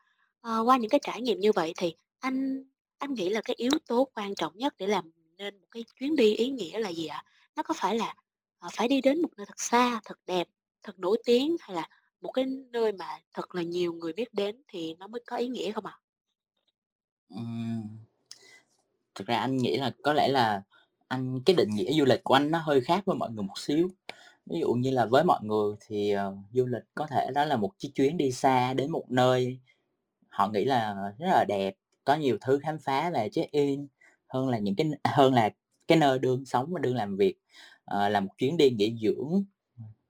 Ờ, qua những cái trải nghiệm như vậy thì anh anh nghĩ là cái yếu tố quan trọng nhất để làm nên một cái chuyến đi ý nghĩa là gì ạ? Nó có phải là, ờ, phải đi đến một nơi thật xa, thật đẹp, thật nổi tiếng hay là một cái nơi mà thật là nhiều người biết đến thì nó mới có ý nghĩa không ạ? Ừm. Thực ra anh nghĩ là có lẽ là anh cái định nghĩa du lịch của anh nó hơi khác với mọi người một xíu. Ví dụ như là với mọi người thì, ờ, du lịch có thể đó là một cái chuyến đi xa đến một nơi họ nghĩ là rất là đẹp, có nhiều thứ khám phá và check-in hơn là những cái *laughs* hơn là cái nơi đương sống và đương làm việc. à, là một chuyến đi nghỉ dưỡng,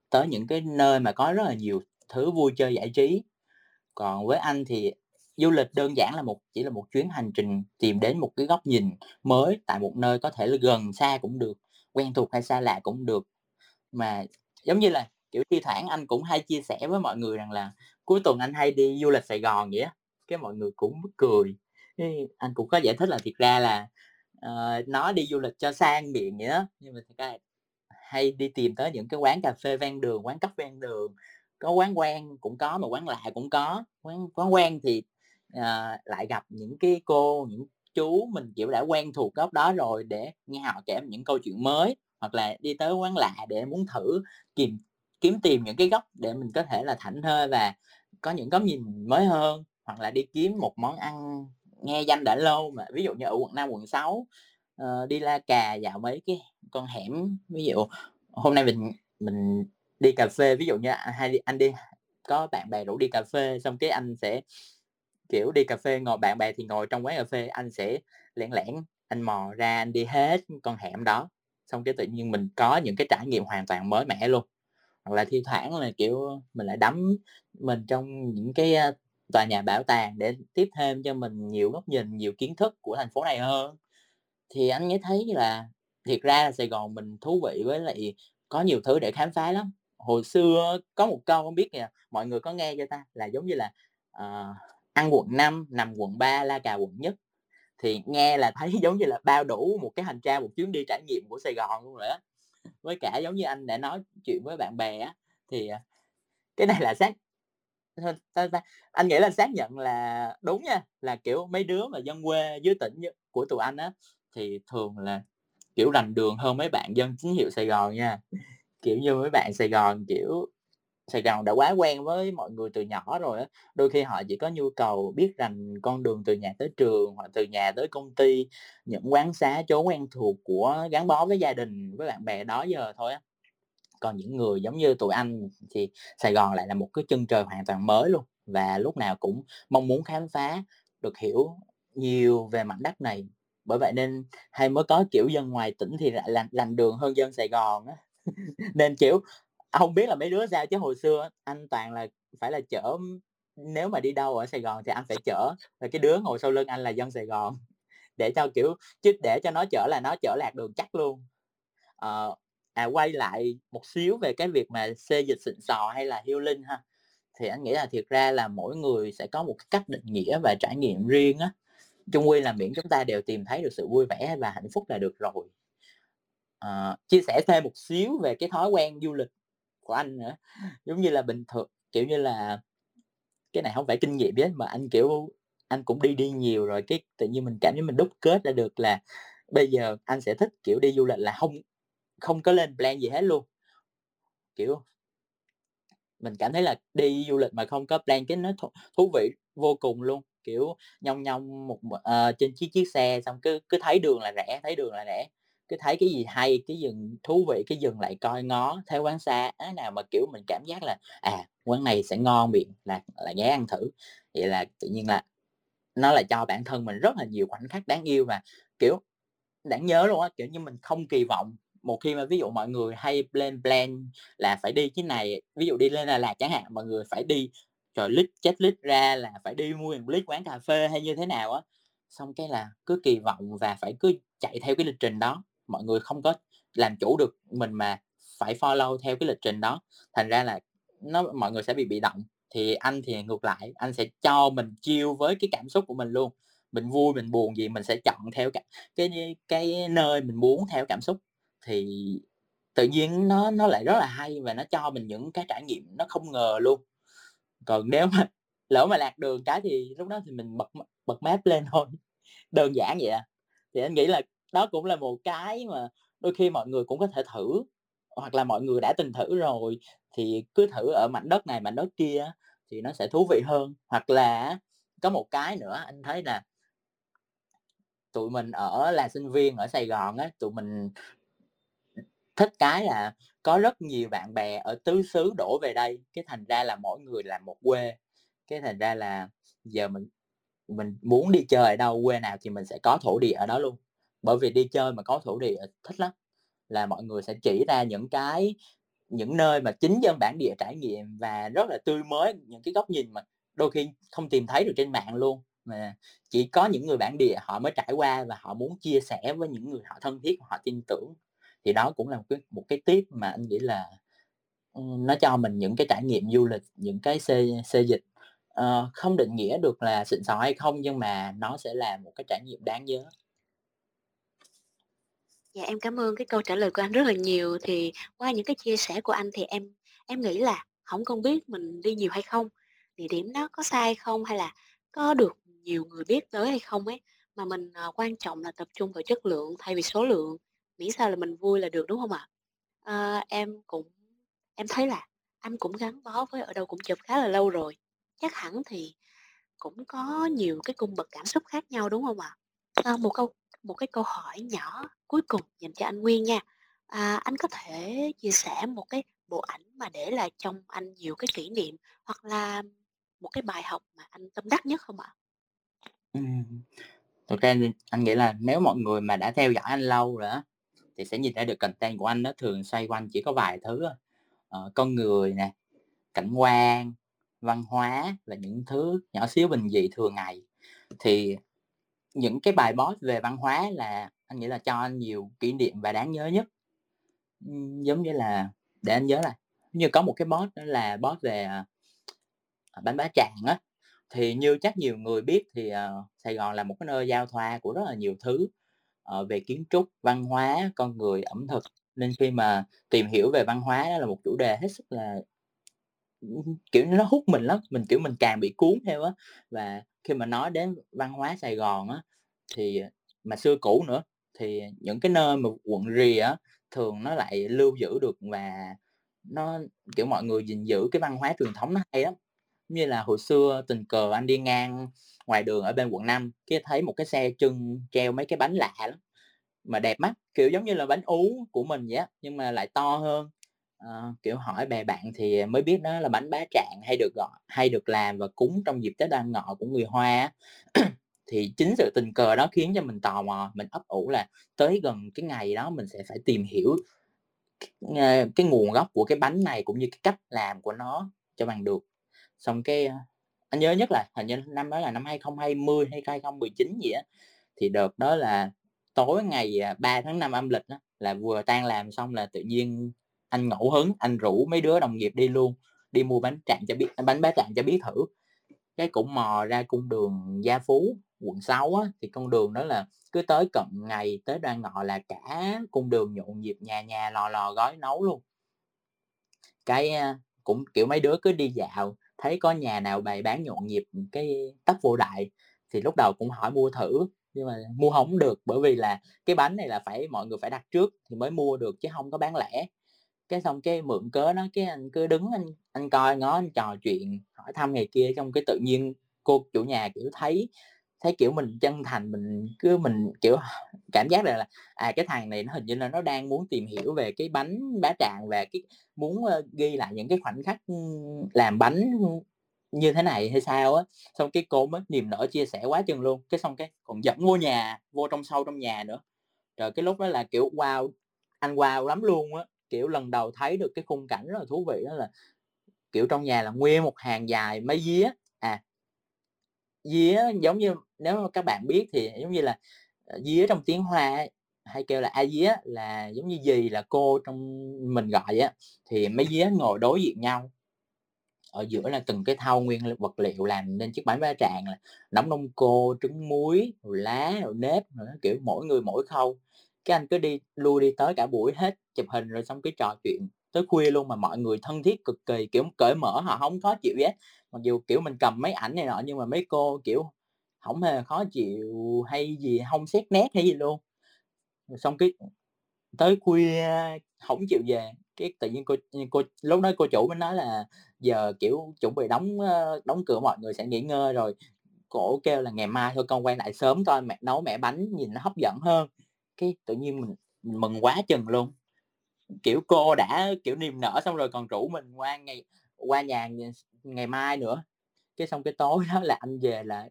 tới những cái nơi mà có rất là nhiều thứ vui chơi giải trí. Còn với anh thì du lịch đơn giản là một chỉ là một chuyến hành trình tìm đến một cái góc nhìn mới tại một nơi có thể là gần xa cũng được, quen thuộc hay xa lạ cũng được. Mà giống như là, kiểu, thi thoảng anh cũng hay chia sẻ với mọi người rằng là cuối tuần anh hay đi du lịch Sài Gòn vậy á, cái mọi người cũng cười. Anh cũng có giải thích là thiệt ra là, ờ, nó đi du lịch cho sang miệng vậy đó, nhưng mà thật ra hay đi tìm tới những cái quán cà phê ven đường, quán cấp ven đường, có quán quen cũng có mà quán lạ cũng có. Quán quán quen thì, ờ, lại gặp những cái cô, những chú mình, kiểu, đã quen thuộc góc đó rồi để nghe họ kể những câu chuyện mới, hoặc là đi tới quán lạ để muốn thử kiếm kiếm tìm những cái góc để mình có thể là thảnh thơi và có những góc nhìn mới hơn, hoặc là đi kiếm một món ăn nghe danh đã lâu mà ví dụ như ở quận 5, quận 6, uh, ờ, đi La Cà dạo mấy cái con hẻm, ví dụ hôm nay mình mình đi cà phê, ví dụ như, à, hay đi anh đi có bạn bè rủ đi cà phê xong cái anh sẽ, kiểu, đi cà phê ngồi bạn bè thì ngồi trong quán cà phê, anh sẽ lẻn lẻn, anh mò ra anh đi hết con hẻm đó, xong cái tự nhiên mình có những cái trải nghiệm hoàn toàn mới mẻ luôn. Hoặc là thi thoảng là, kiểu, mình lại đắm mình trong những cái, tòa nhà bảo tàng để tiếp thêm cho mình nhiều góc nhìn, nhiều kiến thức của thành phố này hơn. Thì anh mới thấy là thiệt ra là Sài Gòn mình thú vị với lại có nhiều thứ để khám phá lắm. Hồi xưa có một câu không biết kìa, mọi người có nghe cho ta? Là giống như là, uh, "Ăn quận 5, nằm quận 3, La Cà quận nhất." Thì nghe là thấy *laughs* giống như là bao đủ một cái hành trang, một chuyến đi trải nghiệm của Sài Gòn luôn rồi á. Với cả giống như anh đã nói chuyện với bạn bè á, thì, ờ, cái này là xác sao ta? Anh nghĩ là xác nhận là đúng nha, là, kiểu, mấy đứa mà dân quê dưới tỉnh của tụi anh á, thì thường là, kiểu, rành đường hơn mấy bạn dân chính hiệu Sài Gòn nha. Kiểu như, mấy bạn Sài Gòn, kiểu, Sài Gòn đã quá quen với mọi người từ nhỏ rồi á, đôi khi họ chỉ có nhu cầu biết rành con đường từ nhà tới trường hoặc từ nhà tới công ty, những quán xá chỗ quen thuộc của gắn bó với gia đình, với bạn bè đó giờ thôi á. Còn những người giống như tụi anh thì Sài Gòn lại là một cái chân trời hoàn toàn mới luôn, và lúc nào cũng mong muốn khám phá, được hiểu nhiều về mảnh đất này. Bởi vậy nên hay mới có, kiểu, dân ngoài tỉnh thì lại lành lành đường hơn dân Sài Gòn á. *laughs* Nên, kiểu, không biết là mấy đứa sao chứ hồi xưa anh toàn là phải là chở nếu mà đi đâu ở Sài Gòn thì anh phải chở, là cái đứa ngồi sau lưng anh là dân Sài Gòn, *laughs* để cho, kiểu chứ để cho nó chở là nó chở lạc đường chắc luôn. Ờ, à, quay lại một xíu về cái việc mà xê dịch xịn sò hay là healing ha, thì anh nghĩ là thiệt ra là mỗi người sẽ có một cái cách định nghĩa và trải nghiệm riêng á. Chung quy là miễn chúng ta đều tìm thấy được sự vui vẻ và hạnh phúc là được rồi. à, chia sẻ thêm một xíu về cái thói quen du lịch của anh nữa, giống như là bình thường kiểu như là cái này không phải kinh nghiệm đấy hết mà anh, kiểu, anh cũng đi đi nhiều rồi, cái tự nhiên mình cảm thấy mình đúc kết ra được là bây giờ anh sẽ thích, kiểu, đi du lịch là không không có lên plan gì hết luôn. Kiểu mình cảm thấy là đi du lịch mà không có plan cái nó thú thú vị vô cùng luôn, kiểu, nhong nhong một uh, trên chiếc chiếc xe xong cứ cứ thấy đường là rẻ thấy đường là rẻ cứ thấy cái gì hay, cái dừng thú vị cái dừng lại coi ngó, thấy quán xá nào mà, kiểu, mình cảm giác là, à, quán này sẽ ngon miệng là là ghé ăn thử. Vậy là tự nhiên là nó là cho bản thân mình rất là nhiều khoảnh khắc đáng yêu và, kiểu, đáng nhớ luôn á, kiểu như, mình không kỳ vọng một khi mà ví dụ mọi người hay lên plan là phải đi cái này, ví dụ đi lên Đà Lạt chẳng hạn, mọi người phải đi, trời, chết lít ra là phải đi mua một lít quán cà phê hay như thế nào á, xong cái là cứ kỳ vọng và phải cứ chạy theo cái lịch trình đó, mọi người không có làm chủ được mình mà phải follow theo cái lịch trình đó, thành ra là nó mọi người sẽ bị bị động. Thì anh thì ngược lại, anh sẽ cho mình chiêu với cái cảm xúc của mình luôn, mình vui, mình buồn gì mình sẽ chọn theo cái cái cái nơi mình muốn theo cảm xúc, thì tự nhiên nó nó lại rất là hay và nó cho mình những cái trải nghiệm nó không ngờ luôn. Còn nếu mà *laughs* lỡ mà lạc đường cái thì lúc đó thì mình bật bật map lên thôi, *laughs* đơn giản vậy à. Thì anh nghĩ là đó cũng là một cái mà đôi khi mọi người cũng có thể thử, hoặc là mọi người đã từng thử rồi thì cứ thử ở mảnh đất này, mảnh đất kia thì nó sẽ thú vị hơn. Hoặc là có một cái nữa anh thấy là tụi mình ở là sinh viên ở Sài Gòn á, tụi mình thích cái là có rất nhiều bạn bè ở tứ xứ đổ về đây, cái thành ra là mỗi người làm một quê. Cái thành ra là giờ mình mình muốn đi chơi ở đâu, quê nào thì mình sẽ có thổ địa ở đó luôn. Bởi vì đi chơi mà có thổ địa thích lắm, là mọi người sẽ chỉ ra những cái những nơi mà chính dân bản địa trải nghiệm và rất là tươi mới, những cái góc nhìn mà đôi khi không tìm thấy được trên mạng luôn, mà chỉ có những người bản địa họ mới trải qua và họ muốn chia sẻ với những người họ thân thiết, họ tin tưởng. Thì đó cũng là một cái một cái tiếp mà anh nghĩ là, ừ, nó cho mình những cái trải nghiệm du lịch, những cái xê xê dịch, ờ, không định nghĩa được là xịn sò hay không nhưng mà nó sẽ là một cái trải nghiệm đáng nhớ. Dạ, em cảm ơn cái câu trả lời của anh rất là nhiều. Thì qua những cái chia sẻ của anh thì em em nghĩ là không cần biết mình đi nhiều hay không, địa điểm đó có sai hay không, hay là có được nhiều người biết tới hay không ấy, mà mình, uh, quan trọng là tập trung vào chất lượng thay vì số lượng, miễn sao là mình vui là được, đúng không ạ? à, em cũng em thấy là anh cũng gắn bó với Ở Đâu Cũng Chụp khá là lâu rồi, chắc hẳn thì cũng có nhiều cái cung bậc cảm xúc khác nhau, đúng không ạ? à, một câu một cái câu hỏi nhỏ cuối cùng dành cho anh Nguyên nha. À, anh có thể chia sẻ một cái bộ ảnh mà để lại trong anh nhiều cái kỷ niệm, hoặc là một cái bài học mà anh tâm đắc nhất không ạ? ừ. Thực ra anh nghĩ là nếu mọi người mà đã theo dõi anh lâu rồi đó thì sẽ nhìn ra được content của anh nó thường xoay quanh chỉ có vài thứ thôi, ờ, con người nè, cảnh quan, văn hóa và những thứ nhỏ xíu bình dị thường ngày. Thì những cái bài post về văn hóa là anh nghĩ là cho anh nhiều kỷ niệm và đáng nhớ nhất. Giống như là để anh nhớ là như có một cái post đó là post về, à, Bánh Bá Tràng á, thì như chắc nhiều người biết thì, ờ, Sài Gòn là một cái nơi giao thoa của rất là nhiều thứ, Ờ, về kiến trúc, văn hóa, con người, ẩm thực, nên khi mà tìm hiểu về văn hóa đó là một chủ đề hết sức là kiểu nó hút mình lắm, mình, kiểu, mình càng bị cuốn theo á. Và khi mà nói đến văn hóa Sài Gòn á, thì, mà xưa cũ nữa, thì những cái nơi mà quận rìa á, thường nó lại lưu giữ được và nó kiểu, mọi người gìn giữ cái văn hóa truyền thống nó hay lắm. Như là hồi xưa tình cờ anh đi ngang ngoài đường ở bên quận 5, cái thấy một cái xe trưng treo mấy cái bánh lạ lắm, mà đẹp mắt, kiểu, giống như là bánh ú của mình vậy á, nhưng mà lại to hơn. à, kiểu, hỏi bè bạn thì mới biết đó là bánh bá trạng hay được gọi hay được làm và cúng trong dịp Tết Đoan Ngọ của người Hoa. *clears throat* Thì chính sự tình cờ đó khiến cho mình tò mò, mình ấp ủ là tới gần cái ngày đó mình sẽ phải tìm hiểu cái, ờ, cái nguồn gốc của cái bánh này cũng như cái cách làm của nó cho bằng được. Xong cái, ờ, anh nhớ nhất là hình như năm đó là năm 2020 hay 2019 gì á, thì đợt đó là tối ngày, à, 3 tháng 5 âm lịch đó, là vừa tan làm xong là tự nhiên anh ngẫu hứng, anh rủ mấy đứa đồng nghiệp đi luôn, đi mua bánh Tràng cho biết bánh bá Tràng cho biết thử. Cái cũng mò ra cung đường Gia Phú, quận 6 á, thì con đường đó là cứ tới cận ngày tới Đoan Ngọ là cả cung đường nhộn nhịp, nhà nhà lò lò gói nấu luôn. Cái, à, cũng, kiểu, mấy đứa cứ đi dạo, thấy có nhà nào bày bán nhộn nhịp, cái tấp vô đại, thì lúc đầu cũng hỏi mua thử, nhưng mà mua không được, bởi vì là cái bánh này là phải mọi người phải đặt trước thì mới mua được chứ không có bán lẻ. Cái xong cái mượn cớ nó cái anh cứ đứng anh anh coi ngó, anh trò chuyện, hỏi thăm ngày kia, xong cái tự nhiên cô chủ nhà, kiểu, thấy thấy, kiểu, mình chân thành, mình cứ mình, kiểu, cảm giác là là, à, cái thằng này nó hình như là nó đang muốn tìm hiểu về cái bánh bá tràng và cái muốn, ghi lại những cái khoảnh khắc, làm bánh, như thế này hay sao á. Xong cái cô mới niềm nở chia sẻ quá chừng luôn, cái xong cái còn dẫn vô nhà, vô trong sâu trong nhà nữa. rồi cái lúc đó là, kiểu, wow, anh wow lắm luôn á, kiểu, lần đầu thấy được cái khung cảnh rất là thú vị đó là, kiểu, trong nhà là nguyên một hàng dài mấy día, à día giống như nếu các bạn biết thì giống như là, ờ, día trong tiếng Hoa ấy, hay kêu là a día, là giống như gì là cô trong mình gọi á, thì mấy día ngồi đối diện nhau. Ở giữa là từng cái thau nguyên vật liệu làm nên chiếc bánh ba tràng là nấm đông cô, trứng muối, rồi lá, rồi nếp rồi kiểu, mỗi người mỗi khâu. Cái anh cứ đi lui đi tới cả buổi hết, chụp hình rồi xong cái trò chuyện tới khuya luôn mà mọi người thân thiết cực kỳ, kiểu, cởi mở, họ không khó chịu gì hết mặc dù, kiểu, mình cầm mấy ảnh này nọ nhưng mà mấy cô, kiểu, không hề khó chịu hay gì, không xét nét hay gì luôn. Rồi xong cái tới khuya không chịu về, cái tự nhiên cô cô lúc đó cô chủ mới nói là giờ, kiểu, chuẩn bị đóng, đóng cửa mọi người sẽ nghỉ ngơi rồi. Cổ kêu là "Ngày mai thôi con quay lại sớm coi mẹ nấu mẹ bánh nhìn nó hấp dẫn hơn." Cái tự nhiên mình mình mừng quá chừng luôn. Kiểu, cô đã, kiểu, niềm nở xong rồi còn rủ mình qua ngày qua nhà ngày mai nữa. Cái xong cái tối *laughs* đó là anh về là,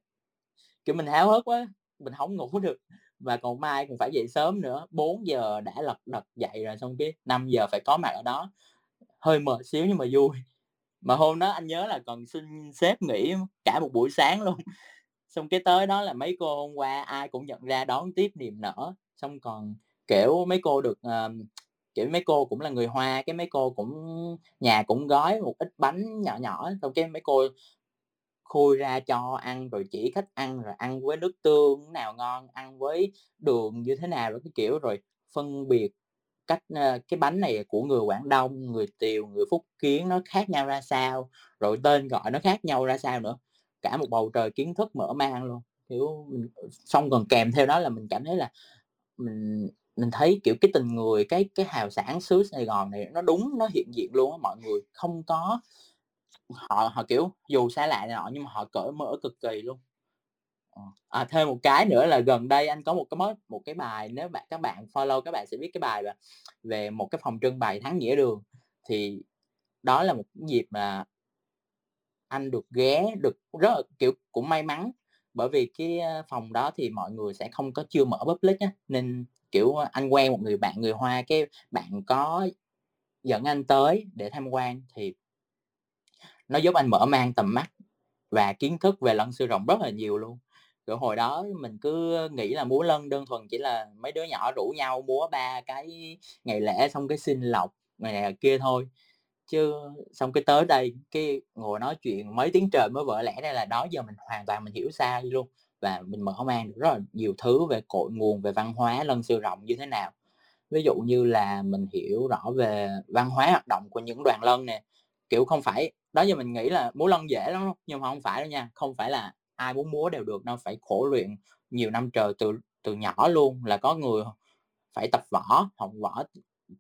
kiểu, mình háo hức quá, mình không ngủ được, và còn mai còn phải dậy sớm nữa, 4:00 đã lật đật dậy rồi xong cái 5:00 phải có mặt ở đó. Hơi mệt xíu nhưng mà vui. Mà hôm đó anh nhớ là còn xin sếp nghỉ cả một buổi sáng luôn. *laughs* Xong cái tới đó là mấy cô hôm qua ai cũng nhận ra đón tiếp niềm nở, xong còn, kiểu, mấy cô được, uh, kiểu, mấy cô cũng là người Hoa, cái mấy cô cũng nhà cũng gói một ít bánh nhỏ nhỏ, xong cái mấy cô khui ra cho ăn rồi chỉ cách ăn, rồi ăn với nước tương nào ngon, ăn với đường như thế nào rồi cái kiểu, rồi phân biệt cách, ờ, cái bánh này của người Quảng Đông, người Tiều, người Phúc Kiến nó khác nhau ra sao, rồi tên gọi nó khác nhau ra sao nữa. Cả một bầu trời kiến thức mở mang luôn, kiểu, mình xong còn kèm theo đó là mình cảm thấy là mình mình thấy, kiểu, cái tình người, cái cái hào sản xứ Sài Gòn này nó đúng, nó hiện diện luôn á. Mọi người không có họ họ, kiểu, dù xa lạ này nọ nhưng mà họ cởi mở cực kỳ luôn. Ờ, à, thêm một cái nữa là gần đây anh có một cái mới một cái bài nếu bạn các bạn follow các bạn sẽ biết cái bài về, về một cái phòng trưng bày thắng nghĩa đường, thì đó là một cái dịp mà anh được ghé, được rất là, kiểu, cũng may mắn, bởi vì cái, ờ, phòng đó thì mọi người sẽ không có chưa mở public á, nên, kiểu, ờ, anh quen một người bạn người Hoa, cái bạn có dẫn anh tới để tham quan thì nó giúp anh mở mang tầm mắt và kiến thức về lân sư rồng rất là nhiều luôn. Rồi hồi đó mình cứ nghĩ là múa lân đơn thuần chỉ là mấy đứa nhỏ rủ nhau múa ba cái ngày lễ xong cái xin lọc ngày này kia thôi, chứ xong cái tới đây cái ngồi nói chuyện mấy tiếng trời mới vỡ lẽ đây là đó giờ mình hoàn toàn mình hiểu sai luôn, và mình mở mang được rất là nhiều thứ về cội nguồn, về văn hóa lân siêu rộng như thế nào. Ví dụ như là mình hiểu rõ về văn hóa hoạt động của những đoàn lân nè, kiểu, không phải đó giờ mình nghĩ là múa lân dễ lắm. Nhưng mà không phải đâu nha, không phải là ai muốn múa đều được đâu, phải khổ luyện nhiều năm trời từ từ nhỏ luôn, là có người phải tập võ, học võ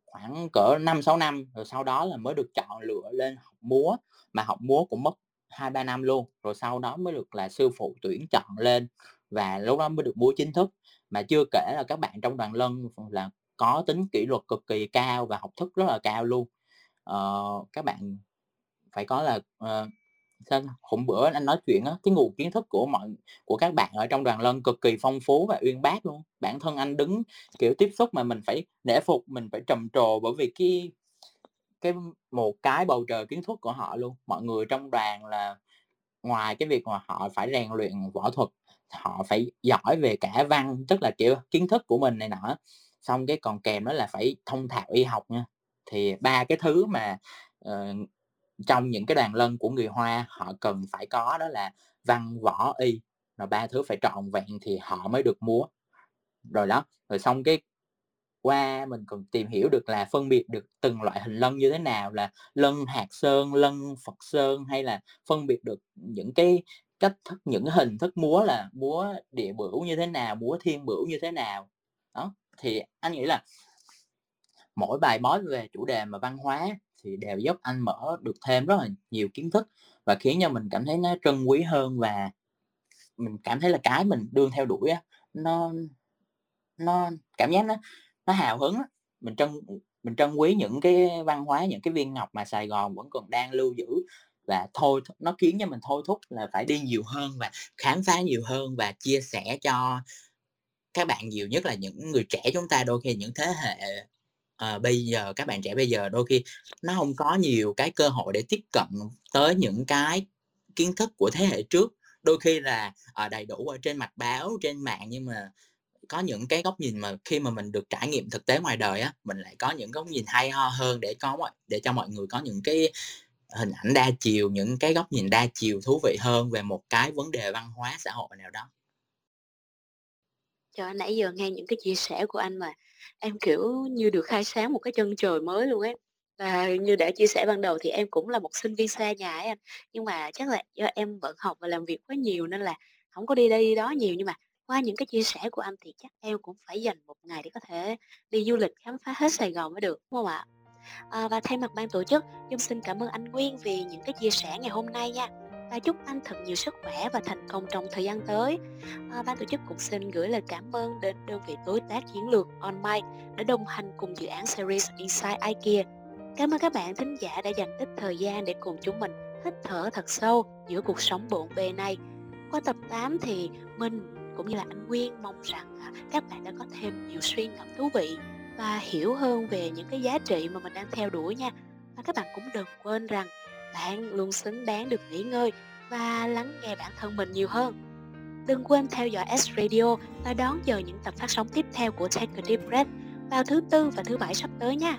khoảng cỡ 5-6 năm, rồi sau đó là mới được chọn lựa lên học múa, mà học múa cũng mất 2-3 năm luôn, rồi sau đó mới được là sư phụ tuyển chọn lên và lúc đó mới được múa chính thức. Mà chưa kể là các bạn trong đoàn lân là có tính kỷ luật cực kỳ cao và học thức rất là cao luôn. Ờ, các bạn phải có là, uh, sao hôm bữa anh nói chuyện á, cái nguồn kiến thức của mọi của các bạn ở trong đoàn lân cực kỳ phong phú và uyên bác luôn. Bản thân anh đứng, kiểu, tiếp xúc mà mình phải nể phục, mình phải trầm trồ bởi vì cái cái một cái bầu trời kiến thức của họ luôn. Mọi người trong đoàn là ngoài cái việc mà họ phải rèn luyện võ thuật, họ phải giỏi về cả văn, tức là, kiểu, kiến thức của mình này nọ xong cái còn kèm đó là phải thông thạo y học nha. Thì ba cái thứ mà, uh, trong những cái đoàn lân của người Hoa họ cần phải có đó là văn, võ, y, rồi ba thứ phải trọn vẹn thì họ mới được múa. Rồi đó, rồi xong cái qua mình còn tìm hiểu được là phân biệt được từng loại hình lân như thế nào, là lân Hạt Sơn, lân Phật Sơn, hay là phân biệt được những cái cách thức, những hình thức múa là múa địa bửu như thế nào, múa thiên bửu như thế nào. Đó, thì anh nghĩ là mỗi bài bói về chủ đề mà văn hóa thì đều giúp anh mở được thêm rất là nhiều kiến thức và khiến cho mình cảm thấy nó trân quý hơn và mình cảm thấy là cái mình đương theo đuổi á, nó nó cảm giác nó nó hào hứng. Mình trân mình trân quý những cái văn hóa, những cái viên ngọc mà Sài Gòn vẫn còn đang lưu giữ và thôi nó khiến cho mình thôi thúc là phải đi nhiều hơn và khám phá nhiều hơn và chia sẻ cho các bạn nhiều, nhất là những người trẻ chúng ta. Đôi khi những thế hệ, ờ, bây giờ các bạn trẻ bây giờ đôi khi nó không có nhiều cái cơ hội để tiếp cận tới những cái kiến thức của thế hệ trước. Đôi khi là, ờ, đầy đủ ở trên mặt báo, trên mạng nhưng mà có những cái góc nhìn mà khi mà mình được trải nghiệm thực tế ngoài đời á, mình lại có những góc nhìn hay ho hơn để có mọi để cho mọi người có những cái hình ảnh đa chiều, những cái góc nhìn đa chiều thú vị hơn về một cái vấn đề văn hóa xã hội nào đó. Trời nãy giờ nghe những cái chia sẻ của anh mà em, kiểu như, được khai sáng một cái chân trời mới luôn ấy. Và như đã chia sẻ ban đầu thì em cũng là một sinh viên xa nhà ấy anh, nhưng mà chắc là do em vẫn học và làm việc quá nhiều nên là không có đi đây đi đó nhiều. Nhưng mà qua những cái chia sẻ của anh thì chắc em cũng phải dành một ngày để có thể đi du lịch khám phá hết Sài Gòn mới được, đúng không ạ? À, và thay mặt ban tổ chức, Dung xin cảm ơn anh Nguyên vì những cái chia sẻ ngày hôm nay nha, và chúc anh thật nhiều sức khỏe và thành công trong thời gian tới. À, ban tổ chức cũng xin gửi lời cảm ơn đến đơn vị đối tác chiến lược On Mic đã đồng hành cùng dự án series Inside IKEA. Cảm ơn các bạn thính giả đã dành ít thời gian để cùng chúng mình hít thở thật sâu giữa cuộc sống bộn bề này. Qua tập 8 thì mình cũng như là anh Nguyên mong rằng, à, các bạn đã có thêm nhiều suy ngẫm thú vị và hiểu hơn về những cái giá trị mà mình đang theo đuổi nha. Và các bạn cũng đừng quên rằng bạn luôn xứng đáng được nghỉ ngơi và lắng nghe bản thân mình nhiều hơn. Đừng quên theo dõi S Radio và đón chờ những tập phát sóng tiếp theo của Take a Deep Breath vào thứ Tư và thứ Bảy sắp tới nha.